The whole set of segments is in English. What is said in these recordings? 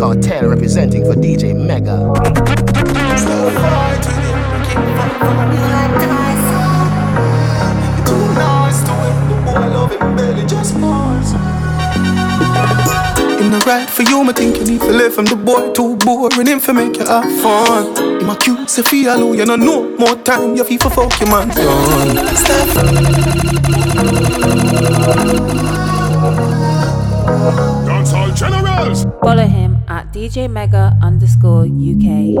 Cartel representing for DJ Mega. In the right for you, I think you need to live from the boy too boring him for make you have fun. In my cute, say feel you know no more time, you feel for fuck your man. Done. Dancehall Generals. Follow him at DJ Mega underscore UK.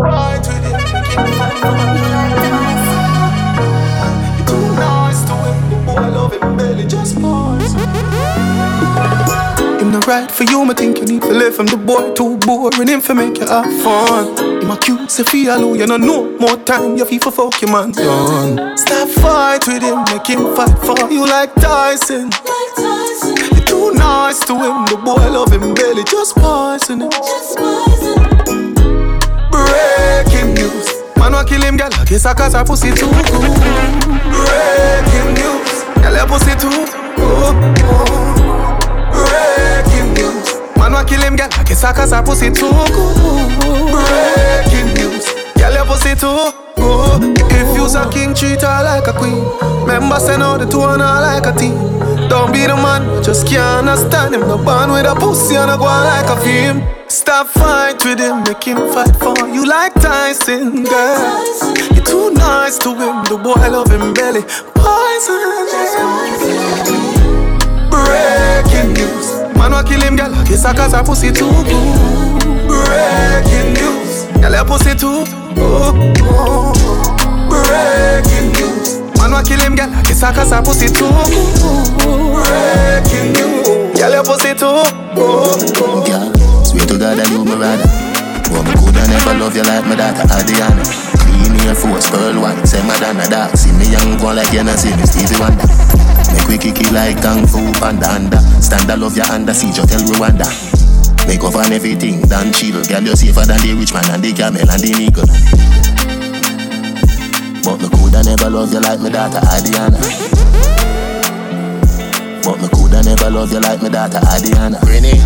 Him the right for you, I think you need to live from the boy too boring him for make you have fun. In my cute, say feel you know no more time, you feel for fuck your man. Done. Stop fight with him, make him fight for you like Tyson. Nice to him, the boy love him belly, just poison him. Breaking news. Man wa kill him, girl. I guess I cause her pussy too good. Breaking news. Girl, your pussy too good. Breaking news. Man wa kill him, girl. I guess I cause her pussy too good. Breaking news. Girl, your pussy too good. If you's a king, treat her like a queen. Remember, send out the two and her like a team. Don't be the man, just can't understand him. No band with a pussy and a go like a film. Stop fight with him, make him fight for you like Tyson, girl. You're too nice to him, the boy love him belly. Poison. Breaking news. Man wa kill him, girl. Guess I cause her pussy too good. Breaking news. Girl, your pussy too good. Breaking news. Man wa kill him, girl. I guess I pussy too. Breaking news. Girl, your pussy too good. Girl, swear to God that you my rather. But me coulda never love you like my daughter Adriana. Clean Air Force, pearl white, say Madonna dark. See me young go like you know see me Stevie Wonder. Make we like Kung Fu Panda. Stand I love you under siege, you tell Rwanda. Make off on everything, done chill. Girl, you're safer than the rich man and the camel and the eagle. But me coulda never love you like my daughter Adriana. But me coulda never love you like my daughter Adriana. Renee.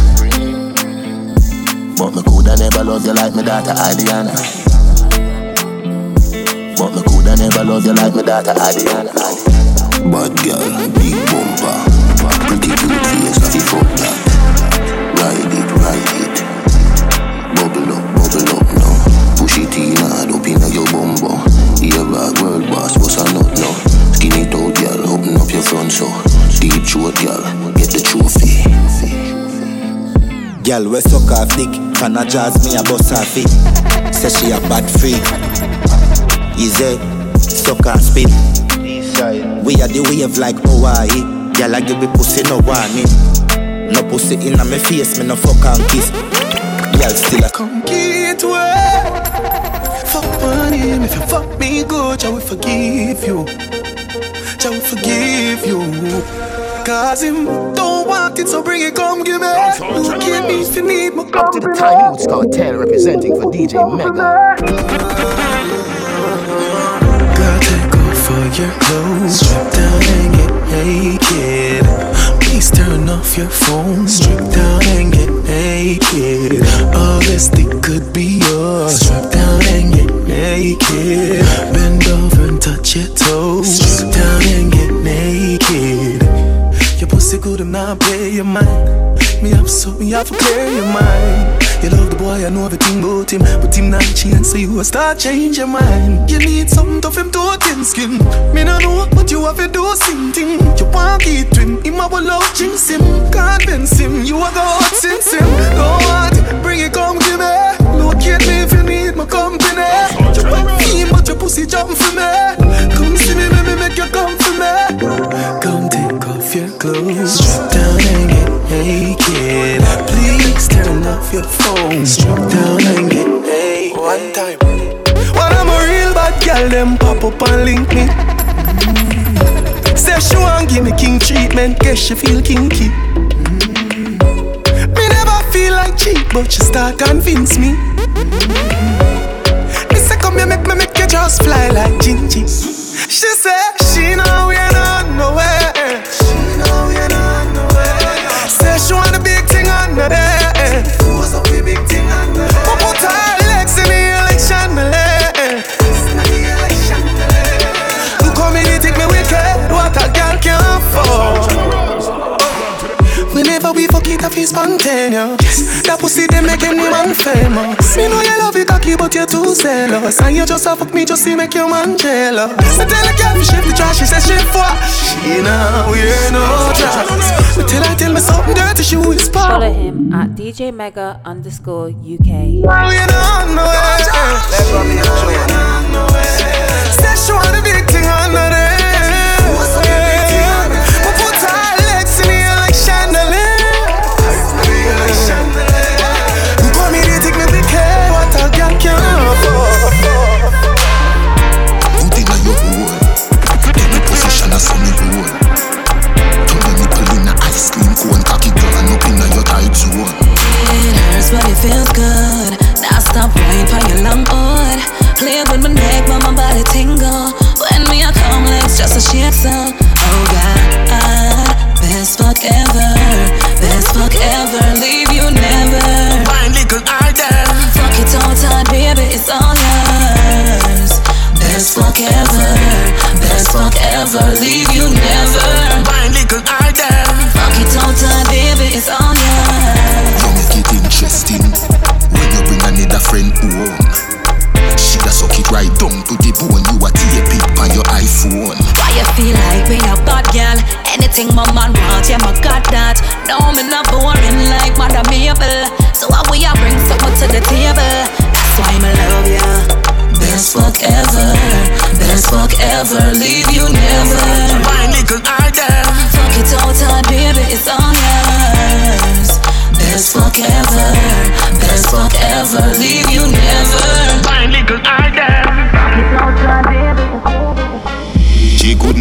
But me coulda never love you like my daughter Adriana. But me coulda never love you like my daughter Adriana. Bad girl, big bumper, pretty cute face, I fuck that. Ride it, bubble up, bubble up now. Push it in hard up inna your bumbo. Here bag world boss, what's a nut now? Skin it out, girl, open up your front so. Deep throat, girl, get the trophy. Girl, we suck off dick, fan a jazz me a bust her feet. Say she a bad freak. Easy, suck her spit. We are the wave like Hawaii. Girl, I give me pussy no warning. No pussy in my face, me no fuck and kiss. Girl, still a Come get way. Fuck on him if you fuck me good, I will forgive you. I will forgive you. Cause him don't want it, so bring it, come give me. Look at me if you need my Up to the time Roots Cartel representing for DJ Mega. Girl, take off all your clothes, strip down and get naked. Please turn off your phone, strip down and get naked. All this thing could be yours. Strip down and get naked. Bend over and touch your toes. Strip down and get naked. Good, I'm not play your mind. Me up so me have to play your mind. You love the boy, I know everything about him. But him not change, so you a start change your mind. You need something tough him to thin skin. Me no know, but you have to do something. You want it to him, him I will love jinx him. Convince him, you a go out since him. Go on, bring it, come give me. Locate me if you need my company. You want me, but your pussy jump for me. Come see me, baby, make you come for me. Your clothes, strip down and get naked. Please turn off your phone, strip down and get naked. One time. When I'm a real bad girl, them pop up and link me. Say she want give me king treatment, guess she feel kinky. Me never feel like cheap, but she start convince me. Me say come here, make me make you just fly like Gingy. She say she know we not nowhere. Not nowhere. We fuck it, I feel spontaneous. Yes. That pussy they make anyone famous. Me know you love it cocky, but you're too zealous. And you just a fuck me just to make your man jealous. I tell a girl me shift the trash, she says she for. She now wear no tracks. But till I tell me something dirty, she whisper. Follow him at DJ Mega underscore UK. We don't know it. Say she want a big thing on the feels good. Now stop waiting for your long board. Play with my neck, my fuck ever. Leave you never. Wine little harder. Fuck it all tight, baby, it's all yours. Best fuck ever, best fuck ever. Leave you never.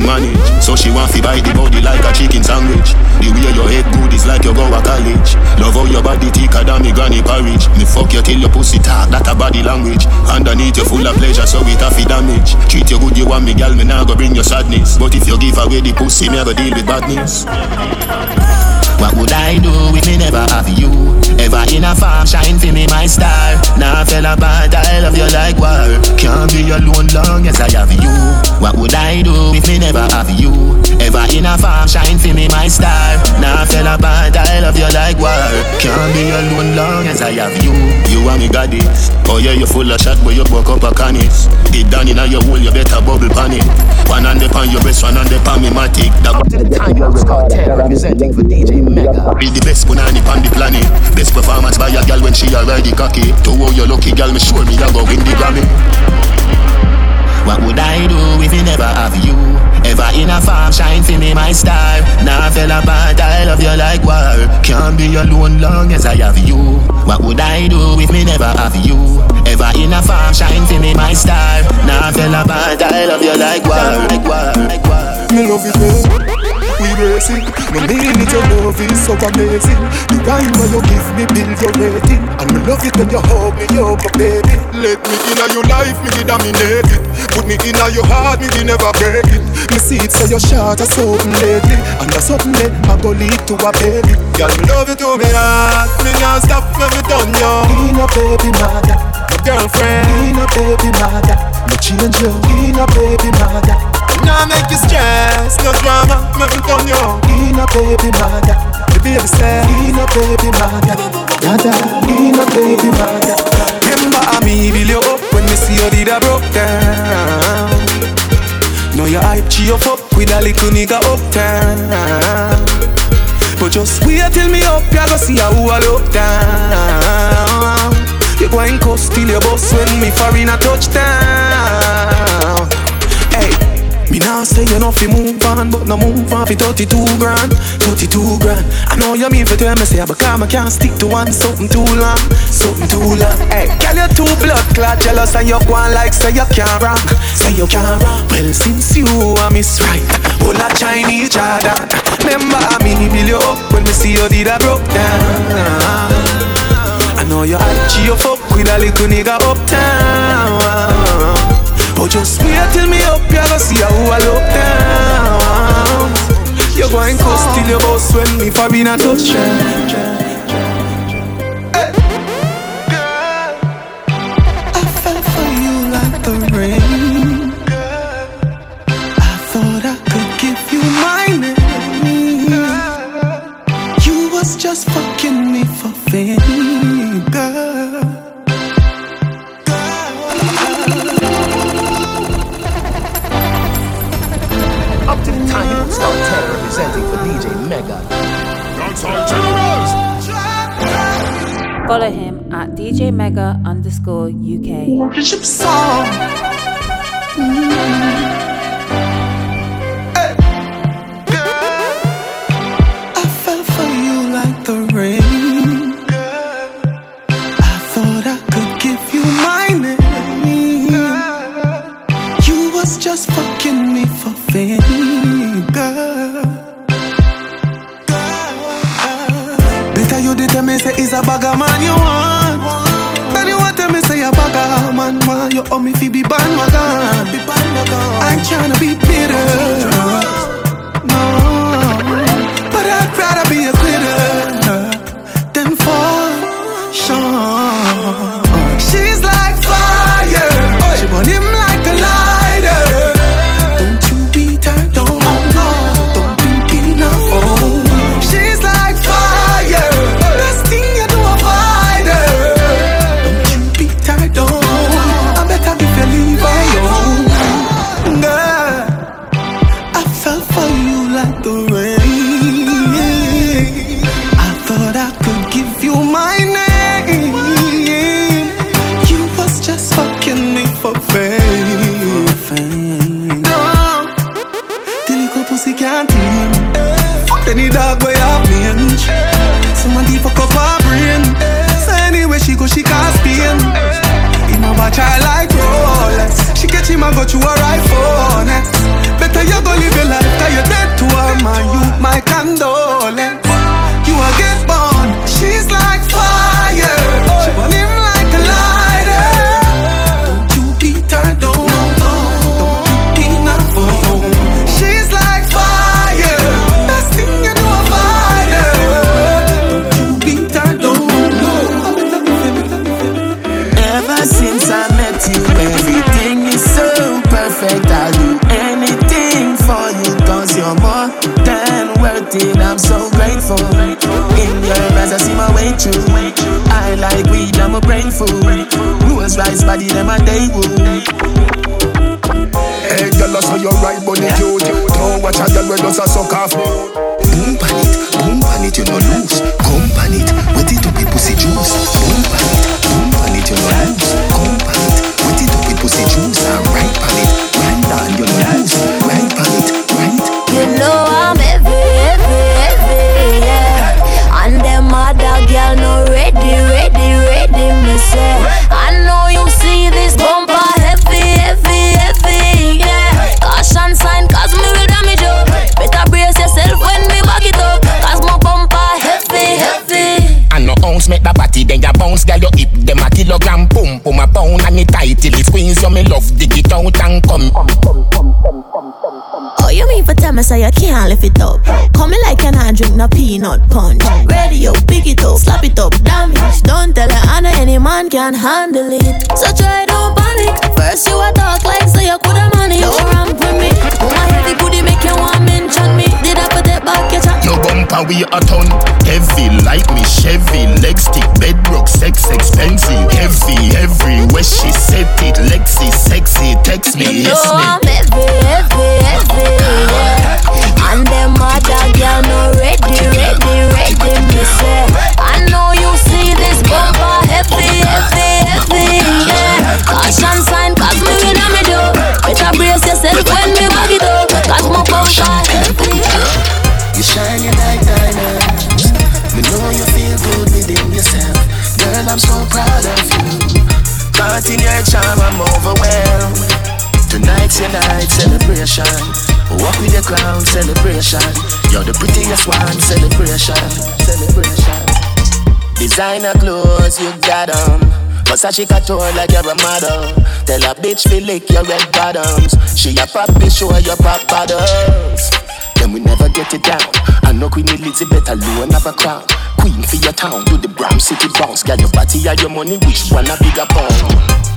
Manage, so she want to bite the body like a chicken sandwich. The way your head good is like you go to college. Love how your body thicker than me granny porridge. Me fuck you till your pussy talk, that a body language. Underneath you full of pleasure, so it a fi damage. Treat you good, you want me, girl, me nah go bring your sadness. But if you give away the pussy, me a go deal with badness. What would I do if me never have you? Ever in a farm, shine for me, my star. Now fella bad, I love you like war. Can't be alone long as I have you. What would I do if me never have you? Ever in a farm, shine for me, my star. Now fella bad, I love you like war. Can't be alone long as I have you. You and me goddess. Oh yeah, you full of shot, but you buck up a canis. Get down in your hole, you better bubble pan it. One on the pan your breast, one on the pan me matic. That To the time you Young's Cartel representing for DJ Mega. be the best punani on the planet. Best performance by a girl when she already cocky. To how you lucky girl, me sure me a go win the Grammy. What would I do if me never have you? Ever in a farm, shine for me, my star. Now fella bad, I love you like war. Can't be alone long as I have you. What would I do if me never have you? Ever in a farm, shine for me, my star. Now fella bad, I love you like war, like war, like war. Me love when we racing. No mean it, your love is so amazing. The wine when you give me build your rating, and me love it when you hold me up, baby. Let me inna your life, me dominate it. Put me inna your heart, me never break it. Me see it so your shot a something lately, and that's something that I go lead to a baby. Girl, me love you to me heart, me can't stop when me done you. Inna baby mother, my girlfriend. Inna baby mother, me change you. Inna baby mother. Now make you stress, no drama, me done you. Inna baby mother, the baby say. Inna baby mother, dada. Inna baby mother. Remember how me build you up when me see you did a broke down. Now your hype cheer up with a little nigga uptown. But just wait till me up, ya go see how I look down. You go and cuss till your boss when me foreign a touchdown. Me nah say you know fi move on, but no move on fi 32 grand, 32 grand. I know you mean for tell me say, but come I can't stick to one something too long, something too long. Hey, girl you too blood clot jealous and you go like say you can't rock, say you can't rock. Well since you are miss right, all a Chinese Jordan. Remember me build you up when me see you did a broke down. I know you hot, you fuck with a little nigga uptown. But just wait till me up, you go see how I look down. You go and cuss till your boss when me for being a touch. Follow him at DJ Mega underscore UK. Worship song. Mm-hmm. so you can't lift it up. Coming like an hand drink no peanut punch. Radio, pick it up, slap it up, damage. Don't tell her Anna any man can handle it. So try don't panic. First you a talk like so you coulda money. Don't ramp with me. Woman heavy booty make you want mention me. Did I put that back your chat? Your bumper we a ton heavy like me Chevy. Leg stick, bedrock, sex expensive. Heavy everywhere she set it. Lexi sexy, text me, yes me. just one celebration. celebration. Designer clothes, you got them. Versace couture like you're a model. Tell a bitch feel lick your red bottoms. She a poppy, show your pop bottles. Then we never get it down. I know Queen Elizabeth alone have a crown. Queen for your town, do the Bram City bounce. Got your body and your money, which one a bigger pound?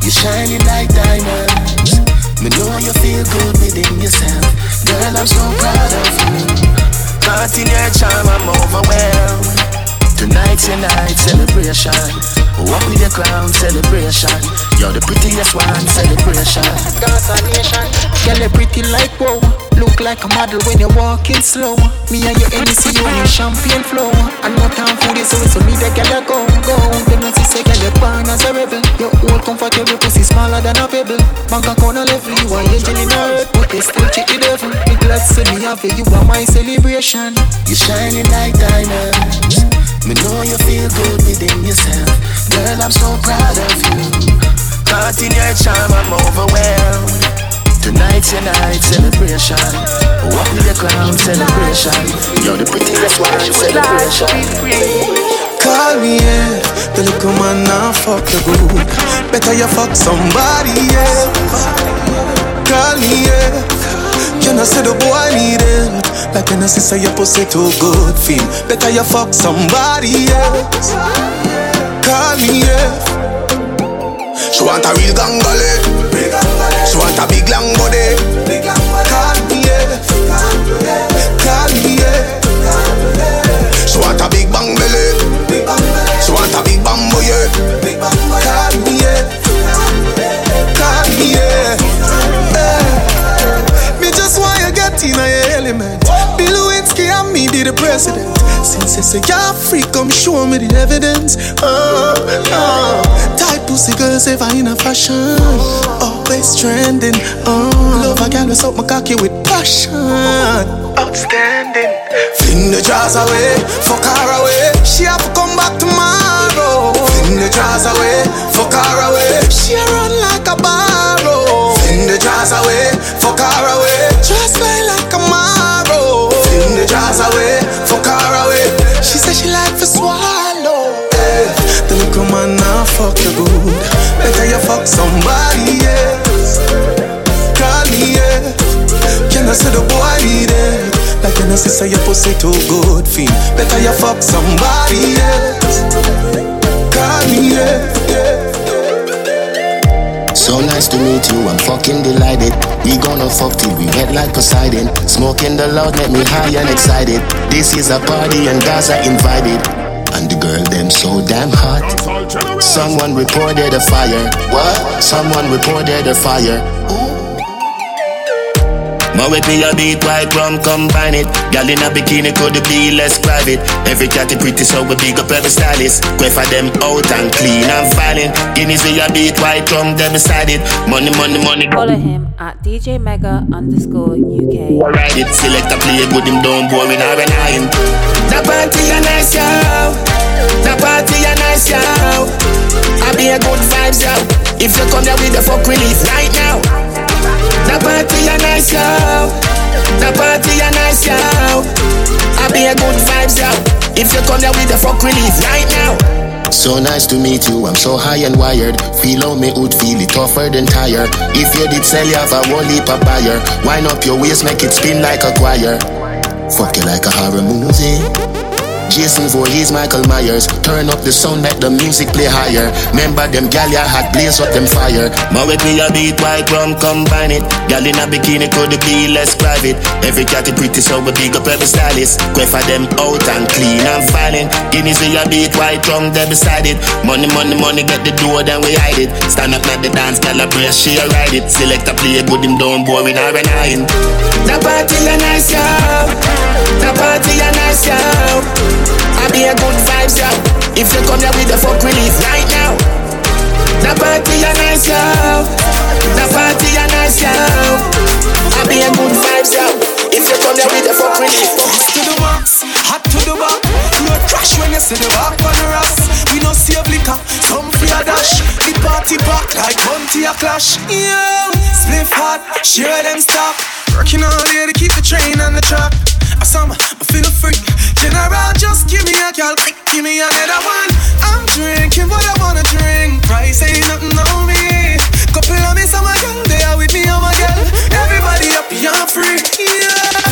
You shining like diamonds. Me know you feel good within yourself. Girl, I'm so proud of you. Caught in your charm, I'm overwhelmed. Tonight's your night celebration. Walk with your clown celebration. You're the prettiest one celebration. Nation. Girl, you're pretty like wow. Look like a model when you're walking slow. Me and your NC, you in champagne flow. And no time for this, so it's me the girl go, go. Them not say girl, you're born as a rebel. Your old comfortable pussy smaller than a pebble. Bank account level, you are angel in earth, but they still cheat the devil. Me glad to me have you, you are my celebration. You're shining like diamonds. Me know you feel good within yourself. Girl, I'm so proud of you. Caught in your charm, I'm overwhelmed. Tonight's your night celebration. Walk with your crown celebration. You're the prettiest one celebration. Call me, yeah. The little man now fuck the good. Better you fuck somebody, yeah. Call me, yeah. You know, say the boy need it. Like you know, say your pussy too good. Feel better you fuck somebody, else. Call me, yeah. She want a real gangale. She want a big long body. President. Since you say free, come show me the evidence. Oh, oh. Tight pussy girls ever in a fashion. Always trending. Oh, love a with up my cocky with passion. Outstanding. Fling the jars away, fuck her away. She have to come back tomorrow. Fling the jars away, fuck her away. She run like a barrow. Fling the jars away, fuck her away. Fuck you good. Better you fuck somebody else. Call me, yeah. Can I say the boy need it? Like know, say your pussy too good. Feel better you fuck somebody else. Call me, yeah. yeah. So nice to meet you, I'm fucking delighted. We gonna fuck till we wet like Poseidon. Smoking the loud make me high and excited. This is a party and guys are invited. And the girl them so damn hot. Someone reported a fire. What? Someone reported a fire. More with me a beat white rum combine it. Gal in a bikini could be less private. Every cat is pretty so we big up every stylist. Go for them out and clean and violent. Guineas with a beat white rum them beside it. Money money money Follow him at DJ Mega underscore UK. Ride it. Select a play good him don't boring or an iron The party a nice yo. The party a nice yo. I be a good vibes yo. If you come here with the fuck relief right now the party a nice yo The party a nice yo I be a good vibes yo If you come here with the fuck relief right now so nice to meet you, I'm so high and wired. Feel how me would feel it tougher than tired. If you did sell, you have a whole heap of buyer. Wind up your waist, make it spin like a choir. Fuck you like a horror movie. Jason Voorhees, Michael Myers. Turn up the sound, let the music play higher. Remember them gal ya had blaze up them fire. More with me a beat white rum combine it. Gal in a bikini could be less private. Every cat is pretty so we big up every stylist. Go for them out and clean and violent. Guineas with a beat white rum there beside it. Money, money, money, get the door then we hide it. Stand up at the dance, brace, she a ride it. Select a play good him down boring or an iron. The party a nice yo. The party a nice yo. I be a good vibes, yo. If you come here with the fuck relief right now. The party a nice, yo. The party a nice, yo. I be a good vibes, yo. If you come here with the fuck relief. to the max, hot to the back. No trash when you see the back on the rocks. We no save liquor, some fear dash. The party back like Monty a clash. Yeah, spliff hot, share them stock. Working all day to keep the train on the track. I saw my, I feel free. General, just give me a gal, give me another one. I'm drinking what I wanna drink. Price ain't nothing on me. Couple of me, some girl, they are with me, oh my girl. Everybody up, I'm free. Yeah.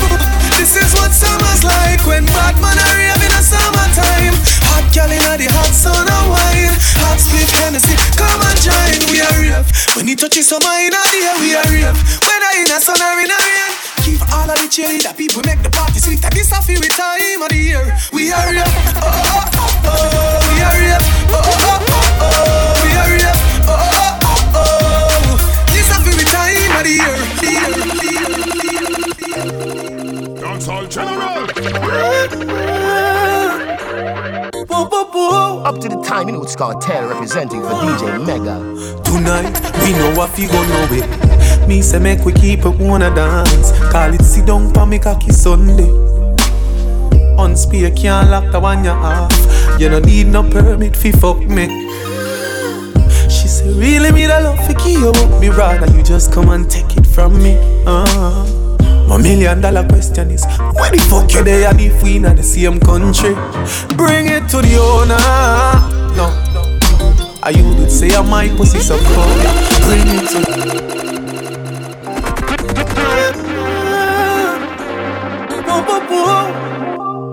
This is what summer's like when bad man are raving in summertime. Hot gal in the hot sun and wine. Hot split Hennessy, come and join. We are rave. When it touches summer in the air, we are rave. Whether in the sun or in the rain. Keep all of the cherry that people make the party sweet. And this a favorite time of the year. We are rave. Oh, oh, oh, oh. oh we are rave. Oh, oh, oh, oh, oh. We are rave. Oh, oh, oh, oh. oh. This a favorite time of the year. The year, the year. Up to the time, you know it's called Taylor representing for DJ Mega. Tonight, we know what we gonna know it. Me say make we keep it wanna dance. Call it sit down for me cocky Sunday. On spear can't lock the one you off. You don't need no permit fi fuck me. She say really me the love fi for you. Me rather you just come and take it from me. Uh. My million dollar question is Where the fuck you there? And if we in the same country Bring it to the owner. No I you did say ah, I might pussy so cold. Bring it to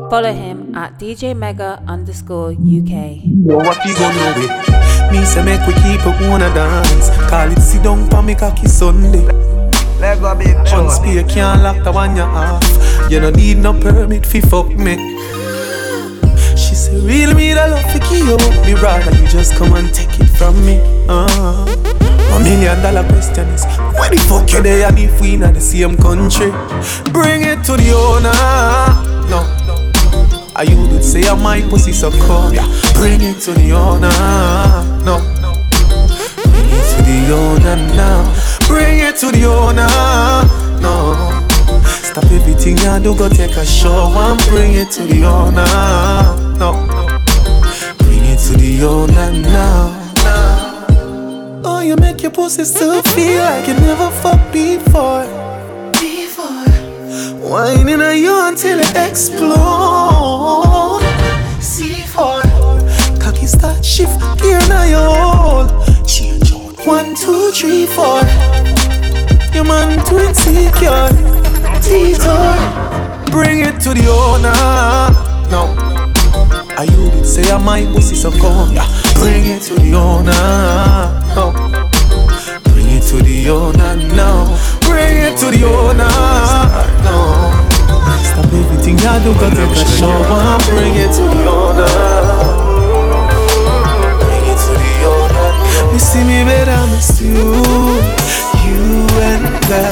Follow him at DJ Mega underscore UK. What we gon' know it Me say make we keep it wanna dance. Call it sit down for me cocky Sunday Lego big On spear can't lock the one you off You no need no permit fi fuck me. She say real me the love for you. Me rather you just come and take it from me. Uh. A million dollar question is Where the fuck you there and if we in the same country? Bring it to the owner. No I you did say I might pussy so cold? Yeah. Bring it to the owner. No. Bring it to the owner now Bring it to the owner No Stop everything you do Go take a show and bring it to the owner No Bring it to the owner now Oh, you make your pussy still feel like you never fucked before. Before. Whining on you until it explode. C4. Cocky start shift gear now you hold. One, two, three, four. Your man too insecure. Detour. Bring it to the owner. No. I you did say I might pussy so cold. Yeah. Bring it to the owner. No. Bring it to the owner now. Bring it to the owner. No. Stop everything I do, go take a shower. Bring it to the owner. See me, but I miss you. You and I.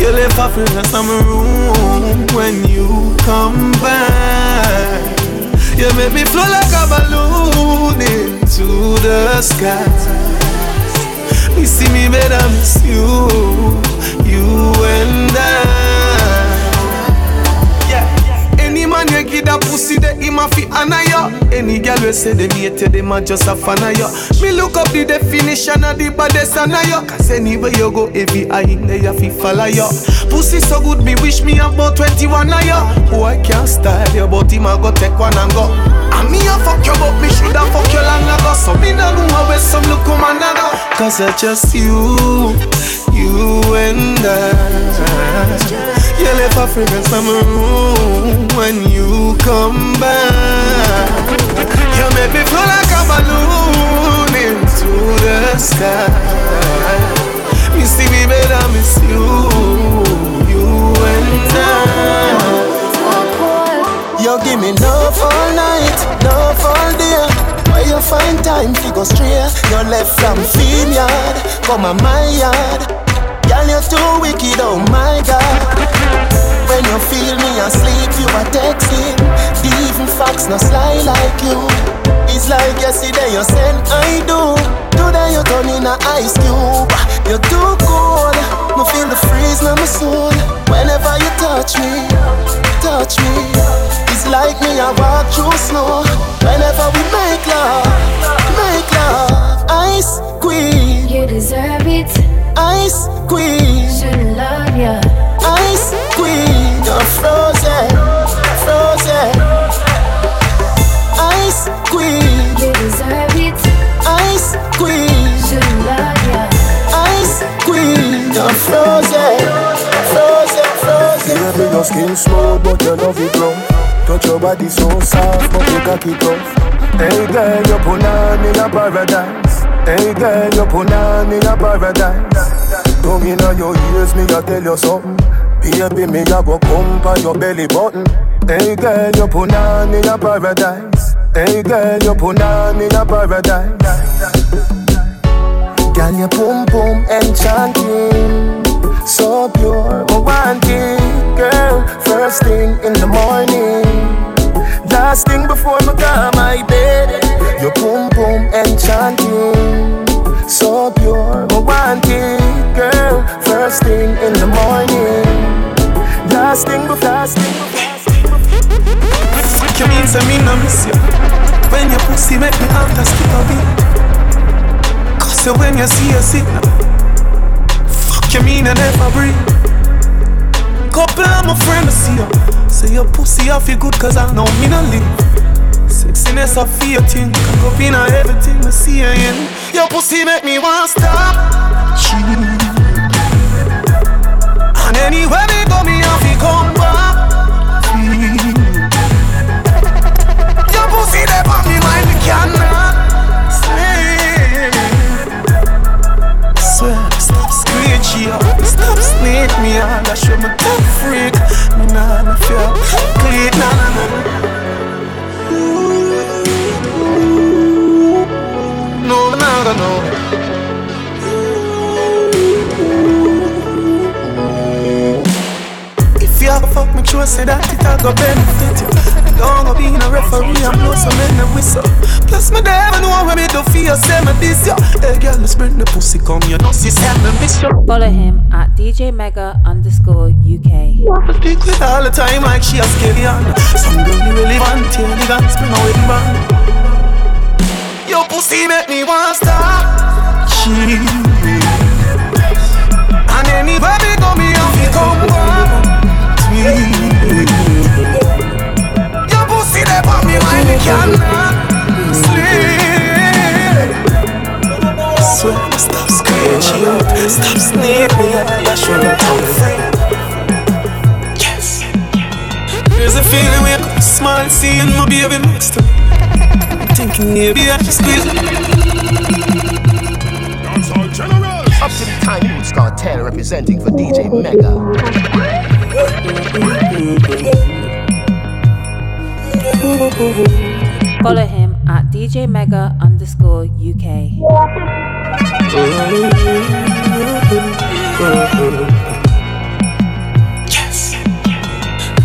You left off in the summer room when you come back. You make me flow like a balloon into the sky. See me, but I miss you, you and I. pussy, that him a fi honor ya. Any girl we say them hate them a just a fan of ya. Me look up the definition of the baddest and ya. Cause anywhere you go, every eye in there you fi follow ya. Pussy so good, me wish me about 21 of ya. Oh, I can't style you, but him a go take one and go. And me a fuck you, but me shoulda fuck you long ago. So me nah go away some look come and go. Cause I just you, you and I. You left Africa summer room when you come back. You make me feel like a balloon into the sky. You see me, but I miss you, you and I. You give me love all night, love all day. Where you find time to go straight? You left from field yard, come on my yard. Girl, you're too wicked, oh my god. When you feel me asleep, you are texting. The even facts no sly like you. It's like yesterday you said I do. Today you turn in a ice cube. You're too cold. Me feel the freeze in my soul. Whenever you touch me, touch me. It's like me I walk through snow. Whenever we make love, make love. Ice queen. You deserve it. Ice queen. Body so soft, but you cocky tough. Hey girl, you in a paradise. Hey girl, you put on in a paradise. Tongue inna your ears, me a tell you something. Baby, me a go pump on your belly button. Hey girl, you put on in a paradise. Hey girl, you put on in a paradise. Girl, your boom boom enchanting, so pure, I want it, girl. First thing in the morning. Last thing before me go my bed. Your boom boom enchanting. So pure, me want it, girl. First thing in the morning. Last thing before, last thing before. You mean, say me no miss you. When your pussy make me have to skip a beat. Cause you when you see a signal. Fuck you mean I never breathe. Couple of my friends see you. Say your pussy I feel good cause I know me no live. Sexiness I feel thing. Can go in everything I see you in. Your pussy make me want to stop. Cheat. And anywhere me go me Follow him at DJ Mega underscore UK. All the time like she a really want, you the guns bring a wedding band. Your pussy make me want. And me go, me to come back. Your pussy there for me cannot stop screeching stop sneaking out. That should be free. Yes. There's a feeling when you smile, seeing my baby next to me. Thinking maybe I should squeeze Up to the time Roots Cartel representing for DJ Mega. Follow him at DJ Mega underscore UK. Yes.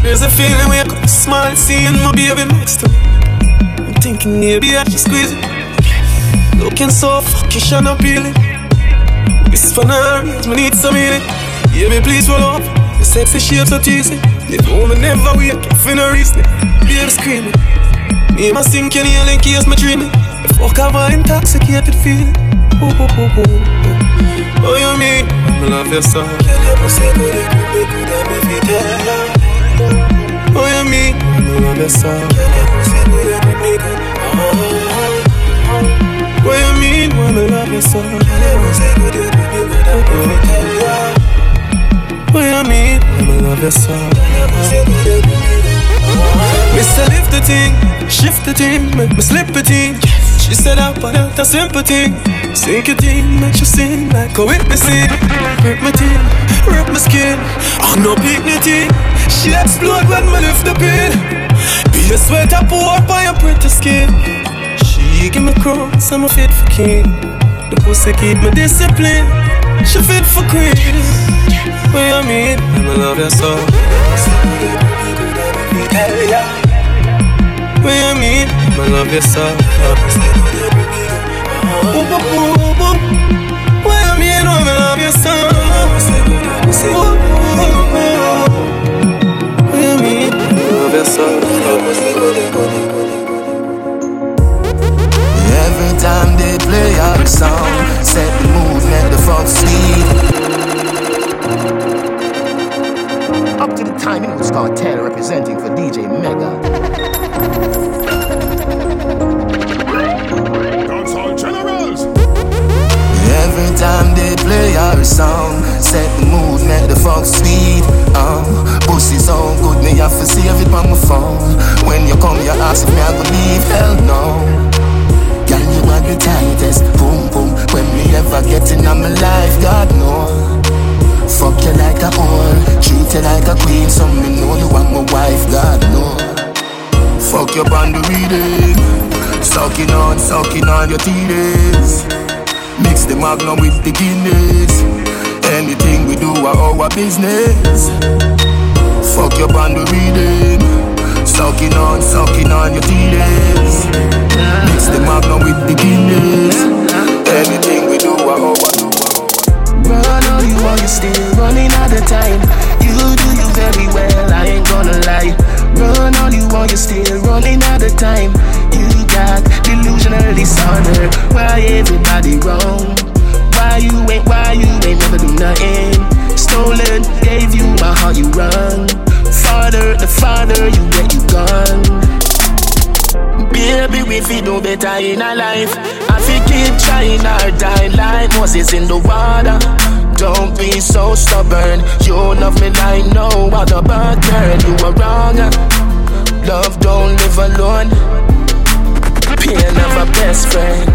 There's a feeling when I you smile, seeing my baby next to me. I'm thinking maybe I should squeeze it. Looking so fuckish and appealing. This is for now, me need some healing. Baby, please roll up. The sexy shape so teasing. You know never wake up for no reason. Baby screaming. Me must sink your nail in case me dreaming. Fuck have I intoxicated feeling? Ooh, ooh, ooh, ooh. Oh, you mean? I love your song. Oh, you mean? I love your song. What you mean when I love you so? What you mean when I love you Mister lift the thing, shift the thing, make me slip the thing. She said I put out a sympathy. Sink your thing, make you sing like a witnessing. Rip my teeth, rip my skin. Oh no dignity. She explode when me lift the pin. Be a sweat I pour up on your pretty skin. She give me crumbs, I'm a fit for king. The pussy keep me discipline. She fit for queen. What you mean? I'ma love you so. Hell yeah. What you mean? Love you so. Boom, boom, boom, boom. What you mean? Oh, I'ma love you so. Boom, boom, boom. What you mean? I'ma love you so. Every time they play our song, set the mood, make the fuck sleep. The time Roots Cartel representing for DJ Mega. Every time they play our song, set the mood, make the fuck sweet. Um, pussy so good, me have to save it on my phone. When you come, you ask me I go leave, hell no. Girl, you are the tightest, boom boom. When me ever get in my life, God no. Fuck you like a whore, treat you like a queen. So me know you want my wife, God no. Fuck your the reading, sucking on, sucking on your titties. Mix the magnum with the Guinness. Anything we do are our business. Fuck your the reading. Sucking on, sucking on your titties. Mix the magnum with the Guinness. Anything we do, I hope still running out of time. You do you very well, I ain't gonna lie. Run all you want, you still running out of time. You got delusional disorder. Why everybody wrong? Why you ain't, why you ain't never do nothing? Stolen, gave you my heart, you run. Father, the father, you get you gone. Baby, we feel do better in our life. I feel keep trying our die like Moses in the water. Don't be so stubborn. You love me like no other, but girl, you are wrong. Love don't live alone. Pain of a best friend.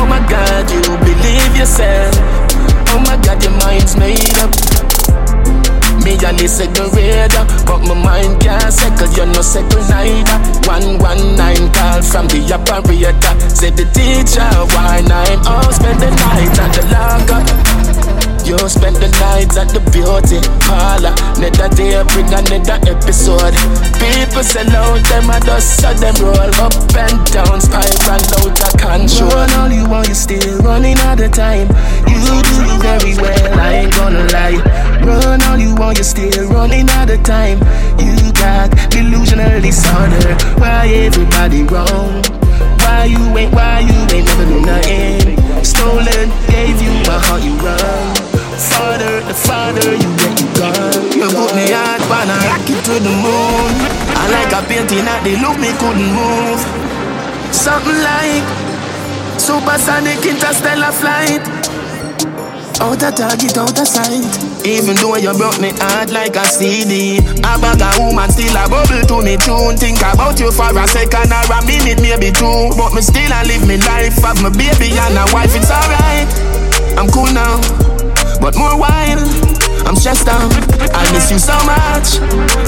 Oh my God, you believe yourself. Oh my God, your mind's made up. Me a listen the radar, but my mind can't settle. You no settle neither. One one nine call from the operator. Said the teacher, why nine? Oh, spend the night at the locker. You spend the nights at the beauty parlor. Another day, bring another episode. People sell out them, I just saw them roll up and down, spiral out of control. Run all you want, you still running out of time. You do very well, I ain't gonna lie. Run all you want, you still running out of time. You got delusional disorder. Why everybody wrong? Why you ain't, why you ain't never do nothing? Stolen, gave you my heart, you run. Father, the father, you get you gone. You put me heart on a rocket to the moon. I like a painting that they look me couldn't move. Something like supersonic interstellar flight. Out of target, out of sight. Even though you broke me heart like a CD. A bag of woman still a bubble to me tune. Think about you for a second or a minute, maybe two. But me still a live me life. Have my baby and a wife, it's alright. I'm cool now but more wild. I'm stressed out. I miss you so much.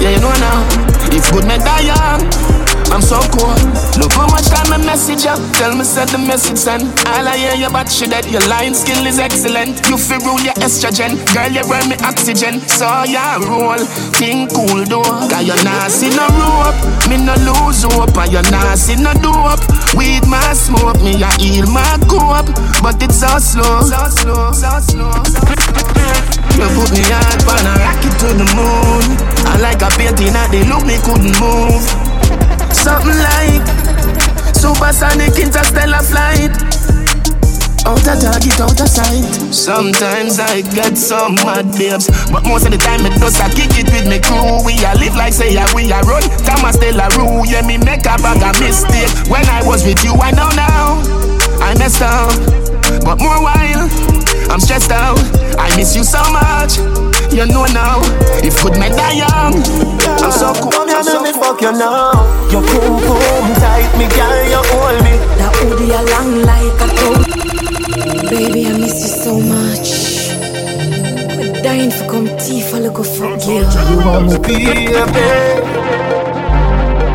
Yeah, you know now. It's good me die young. I'm so cool. Look how much time I message you. Tell me send the message send. All I hear you but she dead. Your line skill is excellent. You feel rule your estrogen. Girl, you burn me oxygen. So yeah, roll. Think cool though. Cause you not see no rope. Me no lose hope. And you not see no dope. Weed my smoke. Me I heal my cope. But it's so slow. So slow. So slow. You put me on a rocket to the moon. I like a painting that they look me couldn't move. Something like supersonic interstellar flight. Out of target, out of sight. Sometimes I get some mad babes, but most of the time it does I kick it with me crew. We a live like say we a run. Thomas Rue, yeah me make a bag of mistake. When I was with you, I know now I messed up, but more while I'm stressed out. I miss you so much. You know now, if good me die young, yeah. I'm so cool. Come here, let me fuck you now. Your boom boom tight, me girl, you hold me. That hoodie a long like a coat. Baby, I miss you so much. I'm dying for come tea for look fuck you. You want me, baby?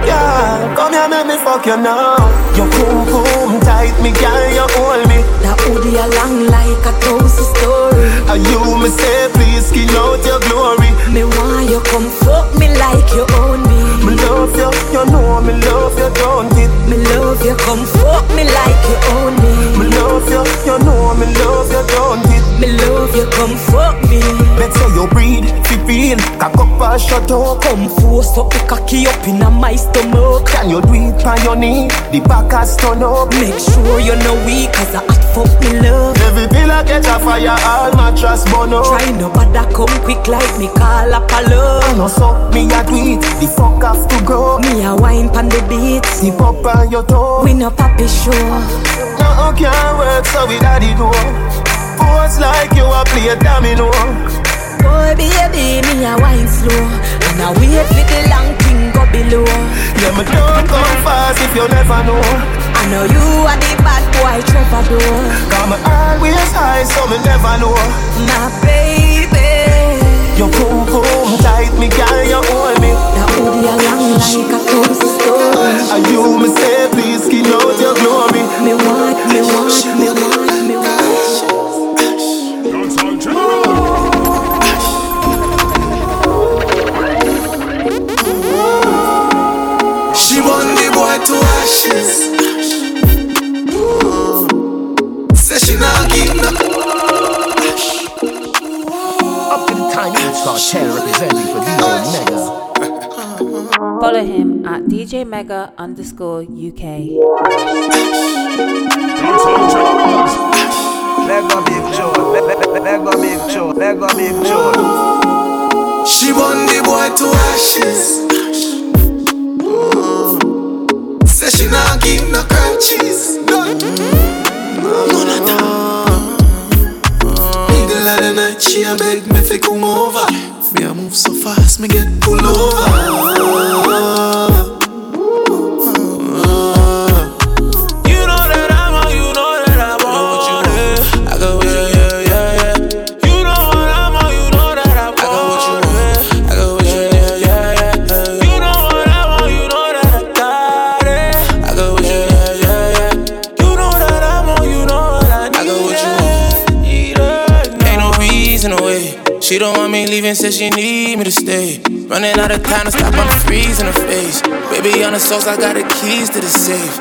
Yeah, come here, let me fuck you now. Your boom boom tight, me girl, you hold me. Hoodie a long like a toast story. And you me say, please skin out your glory. Me want you come fuck me like you own me. Me love you, you know me love you, don't it? Me love you, come fuck me like you own me. Me love you, you know me love you, don't it? Me love you, come fuck me. Let's you breathe, fi feel, cock up and shut up. Come force up the cocky up in a my stomach. Can you do it on your knee? The back has turn up. Make sure you're no weak, cause I fuck me love. Every pillar catch a fire, all mattress burn up. Try no bother come quick like me call up a love. I know so, me a do it, the fuck have to go. Me a wine pan the beat. Tip up on your toe. We no papi show. No can't work, so we daddy do. Pose like you a play a domino. Boy, baby, me a wine slow. And I wait for the long thing go below. Yeah, me don't come fast if you never know know you are the bad boy troubadour. Got my always high, so me never know. My baby. You cool, cool, tight, me girl, you hold me. Now hold a long like a cozy story. Are you me say, please skin out your glory? Me want, me want, me want, me want. Ooh. She want the boy to ashes. Follow him at DJ Mega underscore UK. Big Joe, Lego Big Joe, Lego Big Joe. She want the boy to ashes. Say she not give no crunchies. None of that. Middle of the night, she a beg me fi come over. Me a move so fast, me get pull over. Leaving, said she need me to stay. Running out of time to stop, I'm freezing her face. Baby on the sauce, I got the keys to the safe.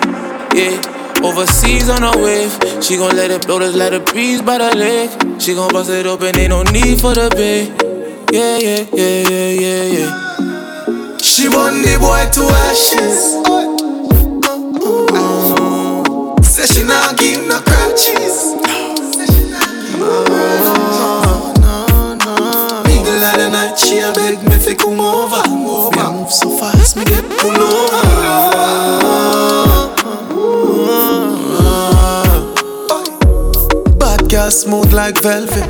Yeah, overseas on a wave. She gon' let it blow, just let it breeze by the lake. She gon' bust it open, ain't no need for the bay. Yeah, yeah, yeah, yeah, yeah, yeah. She want the boy to ashes. Like velvet.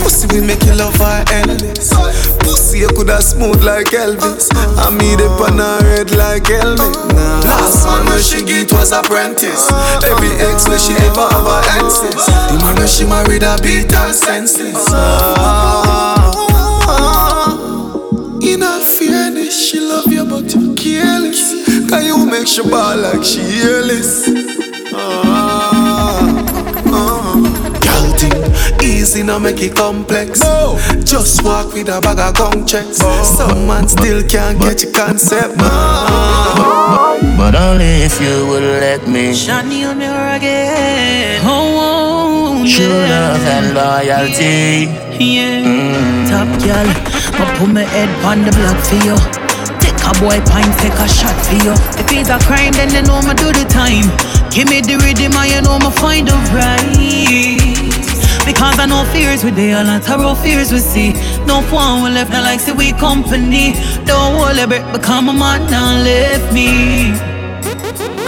Pussy will make you love her endless. Pussy you coulda smooth like Elvis. I me the pan her red like helmet. Last man when she get was apprentice. Every ex when she ever have her exes. The man when she married a beat her senseless. Ah, in all fairness, she love you but you careless. Can you make she ball like she earless? Easy, now make it complex. No. Just walk with a bag of gong checks. Some man still can't get your concept. Ah. But only if you would let me. Shiny on me again. Oh, oh, True love and loyalty. Yeah. Top girl, I put my head on the block for you. Take a boy pint, take a shot for you. If it's a crime, then they know me do the time. Give me the rhythm, and you know me find the right. Because I know fears we dey, a lot of rough fears we see. No one will left, not like say we company. Don't hold a break, become a man now left me.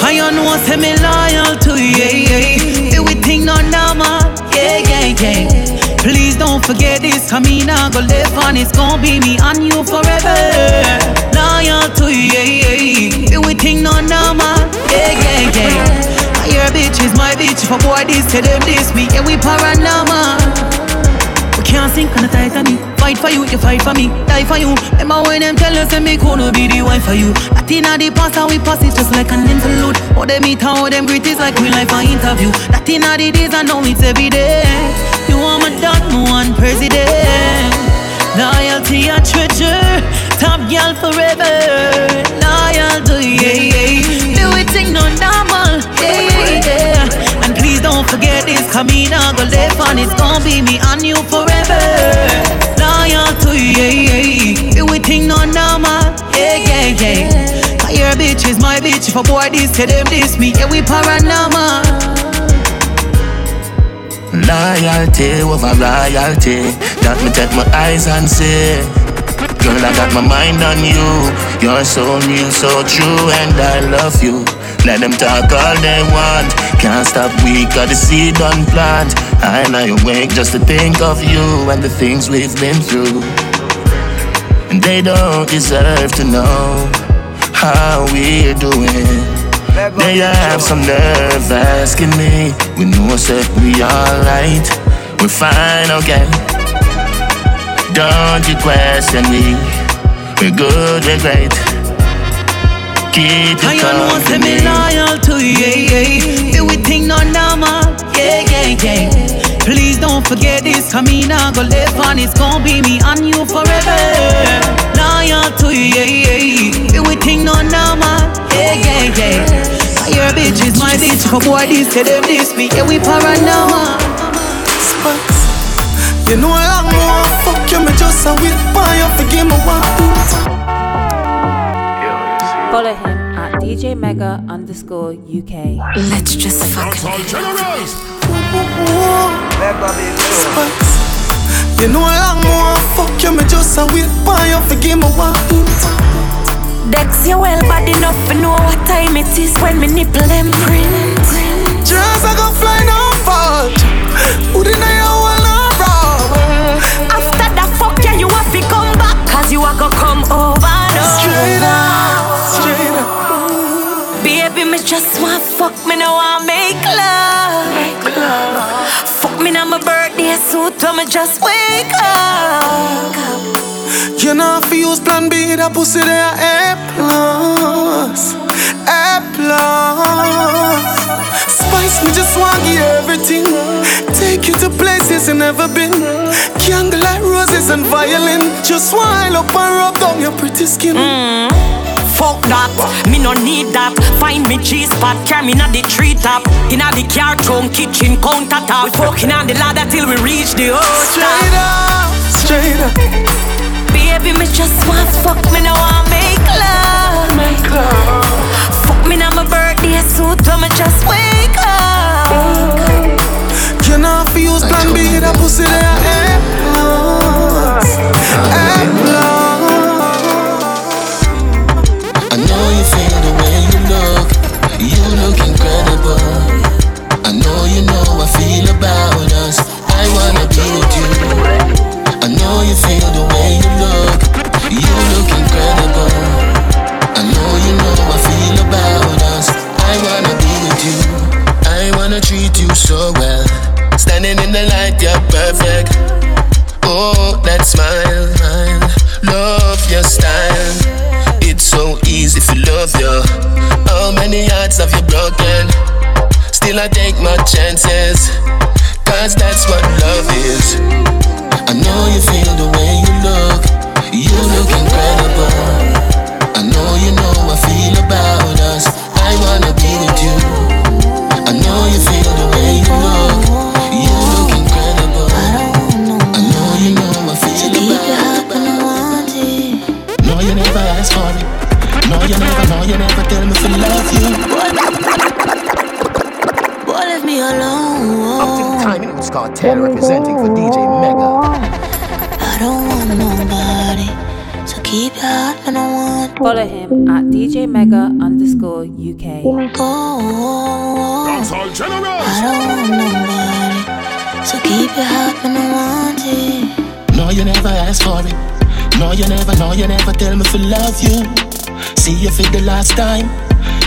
I know say me loyal to you, yeah, yeah. Do we think no normal, yeah, yeah, yeah. Please don't forget this, come in, I go live on, it's gonna be me and you forever. Loyal to you, yeah, yeah. Do we think no normal, yeah, yeah, yeah. Your bitch is my bitch, if a boy this, tell them this, me, yeah, we paranormal. We can't sink on the Titanic. Fight for you, you fight for me, die for you. Remember when them tell us that me gonna be the wife for you. That inna the past, how we pass it just like an interlude. How them meet, how them greet is like real life an interview. That inna the days, I know it's every day. You are my dad, my one president. Loyalty a treasure, top girl forever. Loyal to you, yeah, yeah. Please don't forget this, come in, I go live on it's gonna be me and you forever. Loyal to you, yeah, yeah. It thing no normal, yeah, yeah, yeah. Cause your bitch is my bitch, if a boy this, tell them this, me, yeah, we paranormal. Loyalty over royalty. That me take my eyes and see. Girl, I got my mind on you. You're so real, so true, and I love you. Let them talk all they want. Can't stop we got the seed on plant. I lie awake just to think of you and the things we've been through. And they don't deserve to know how we're doing. They have some nerve asking me. We know that we are alright. We're fine, okay. Don't you question me. We're good, we're great. Keep I it know say me loyal to you, yeah, yeah. Do we think no normal, yeah, yeah, yeah. Please don't forget this, come in, I go live on, it's gonna be me and you forever. Loyal to you, yeah, yeah. Do we think no normal, yeah, yeah, yeah. your bitch is my bitch. For boy, this say them this me. Yeah, we paranoia. Spice. You know I am more fuck you, me just a wait for you, forgive me one Follow him at DJ Mega underscore UK. Let's just fuck. Spice. You know I am more fuck you, me just a wait for you, forgive me one Dex, you well bad enough to know what time it is when me nipple them print. Just I go fly no fall. Who did I want no rob? After that fuck yeah, you have to come back. Cause you are gonna come over and Straight up, just want to fuck me now I make love. Fuck me now my birthday suit when me just wake up. You know if you use plan B, that pussy there A plus, A plus. Spice me just want you everything. Take you to places you never been. Candlelight roses and violin. Just wind up and rub down your pretty skin. Mm. Fuck that, me no need that. Find me cheese spot, carry me na the tree top. Inna the car trunk, kitchen countertop. We fucking on the ladder till we reach the house Straight up, straight up. Baby, me just want fuck me now I make love. Make love. Fuck me now my birthday suit when me just wake up. You know if you use plan B, that pussy there A plus, A you feel the way you look. You look incredible. I know you know I feel about us. I wanna be with you. I wanna treat you so well. Standing in the light, you're perfect. Oh, that smile. Love your style. It's so easy to love you. How many hearts have you broken? Still, I take my chances. Cause that's what love is. I know you feel the way you look. You look incredible. I know you know I feel about us. I wanna be with you. I know you feel the way you look. You look incredible. I know you know I feel about us. No, you never ask for it. No, you never, no, you never tell me to love you. Boy, leave me alone. Up to the time it was Kartel representing for DJ Mega. Follow him at DJ Mega underscore UK. Go. I don't want nobody. So keep your heart when I want it. No, you never ask for it. No, you never, no, you never tell me to love you. See you for the last time.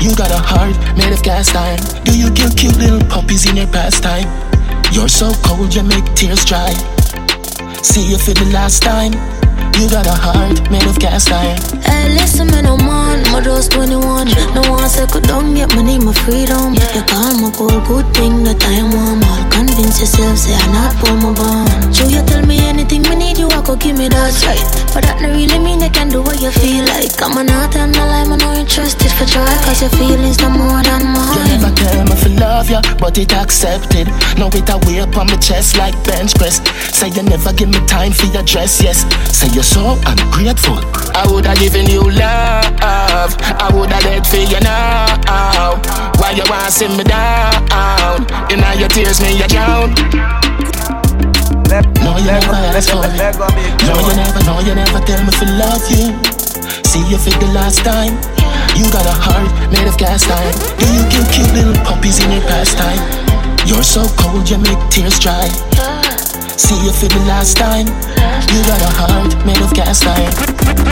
You got a heart made of cast iron. Do you kill cute little puppies in your pastime? You're so cold, you make tears dry. See you for the last time. You got a heart made of cast iron. Hey, listen, me no man, my just 21. No one say could don't get my freedom. You call my goal, good thing that I am warm. I'll convince yourself, say I not pull my bond. So you tell me anything me need, you I go give me that right. But that no really mean you can do what you feel like. I'm not tell my life, I'm not interested for joy. Cause your feelings no more than You mine. never tell me to love ya, but it accepted. Now it a up on my chest like bench press. Say you never give me time for your dress, yes. Say you're so ungrateful. I woulda given you love, I woulda dead for you now. Why you wanna see me down? You know your tears me you drown. No, you never ask for it. No, you never, no, you never tell me to love you. See you for the last time. You got a heart made of cast iron. Do you kill cute little puppies in your pastime? You're so cold, you make tears dry. See you for the last time. You got a heart made of gaslight.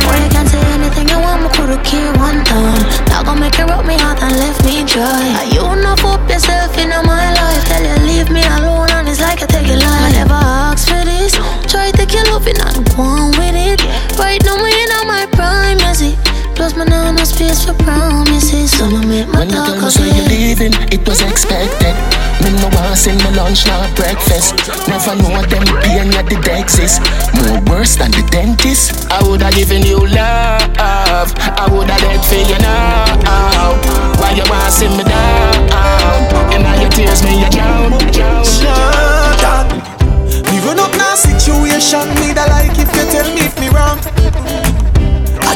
Boy, you can say anything you want, me coulda care one time. Not gonna make you rub me out and left me dry. Are you enough up yourself in my life? Tell you leave me alone and it's like I take your life. I never asked for this. Try to kill up and not go on with it. Right now me in my prime, you see. Plus my nana's face for promises. So I make my when talk When I tell you're leaving, it was expected. Me no want send my lunch, not breakfast. Never know them being at the dexes More worse than the dentist. I woulda given you love. I woulda dead for you now. Why you want send me down? And now your tears me a drown, drown, up Me run up now situation, me da like if you tell me if me wrong.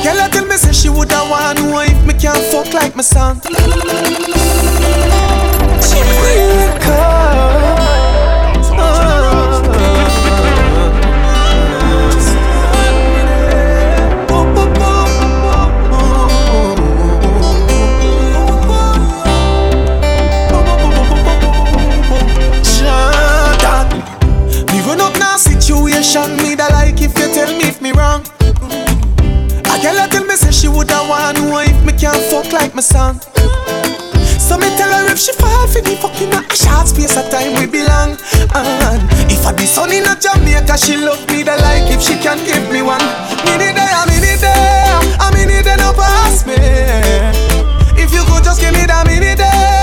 Girl, I tell me say she woulda want know if me can't fuck like my son. Situation. Woulda want know if me can fuck like my son. So me tell her if she fall for me fucking a short space of time we belong. And if I be son in a Jamaica, she love me the like if she can give me one. Need there, me need there, me need there no pass me. If you could just give me that minute there,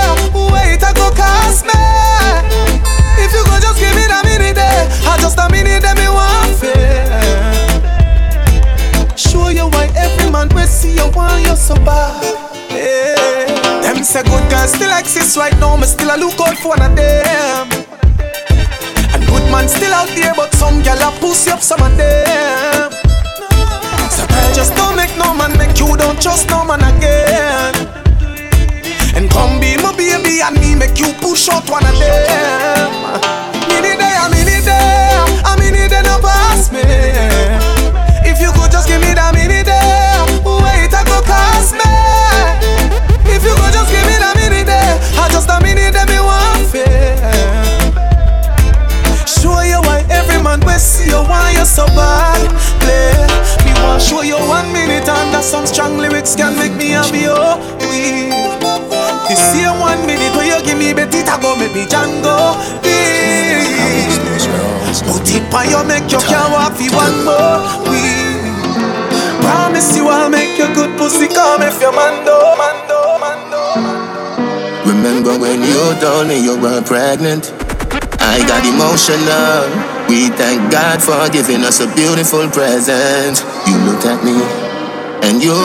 see you want you so bad. Yeah. Them say good girls still exist right now, me still a look out for one of them. And good man still out there, but some gal a pussy up some of them. So girl, just don't make no man make you don't trust no man again. And come be my baby and me make you push out one of them. Me need there, me need there, I me need no pass me. If you could just give me that minute see you why you so bad. Play, me want show you one minute and that some strong lyrics can make me happy. Oh, we. The same one minute where you give me bet it a go make me Django. Please. Put it on you make you can walk for one more. We. Promise you I'll make your good pussy come if you mando, mando, mando. Remember when you told me you were pregnant? I got emotional. We thank God for giving us a beautiful present. You looked at me, and you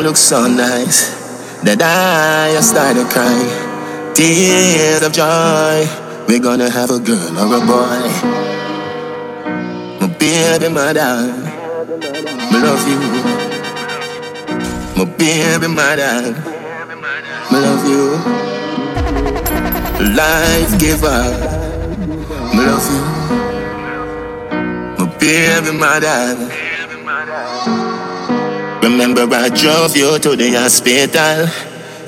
look so nice that I started crying. Tears of joy. We're gonna have a girl or a boy. My baby, my darling, I love you. My baby, my darling, I love you. Life giver, I love you. Baby, my darling. Remember I drove you to the hospital.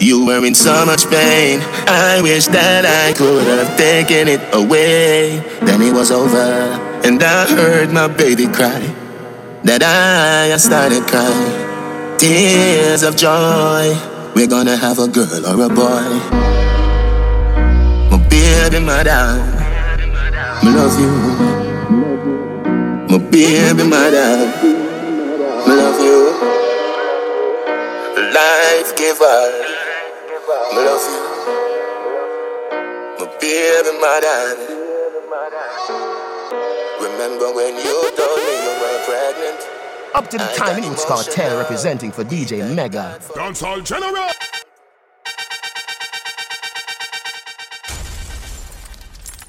You were in so much pain. I wish that I could have taken it away. Then it was over, and I heard my baby cry. That I started crying. Tears of joy. We're gonna have a girl or a boy. My baby, my darling. I love you. My baby, my darling. I love you. Life giver. I love you. My baby, my darling. Remember when you told me you were pregnant? Up to the time, it was Kartel representing for DJ Mega. Dancehall General.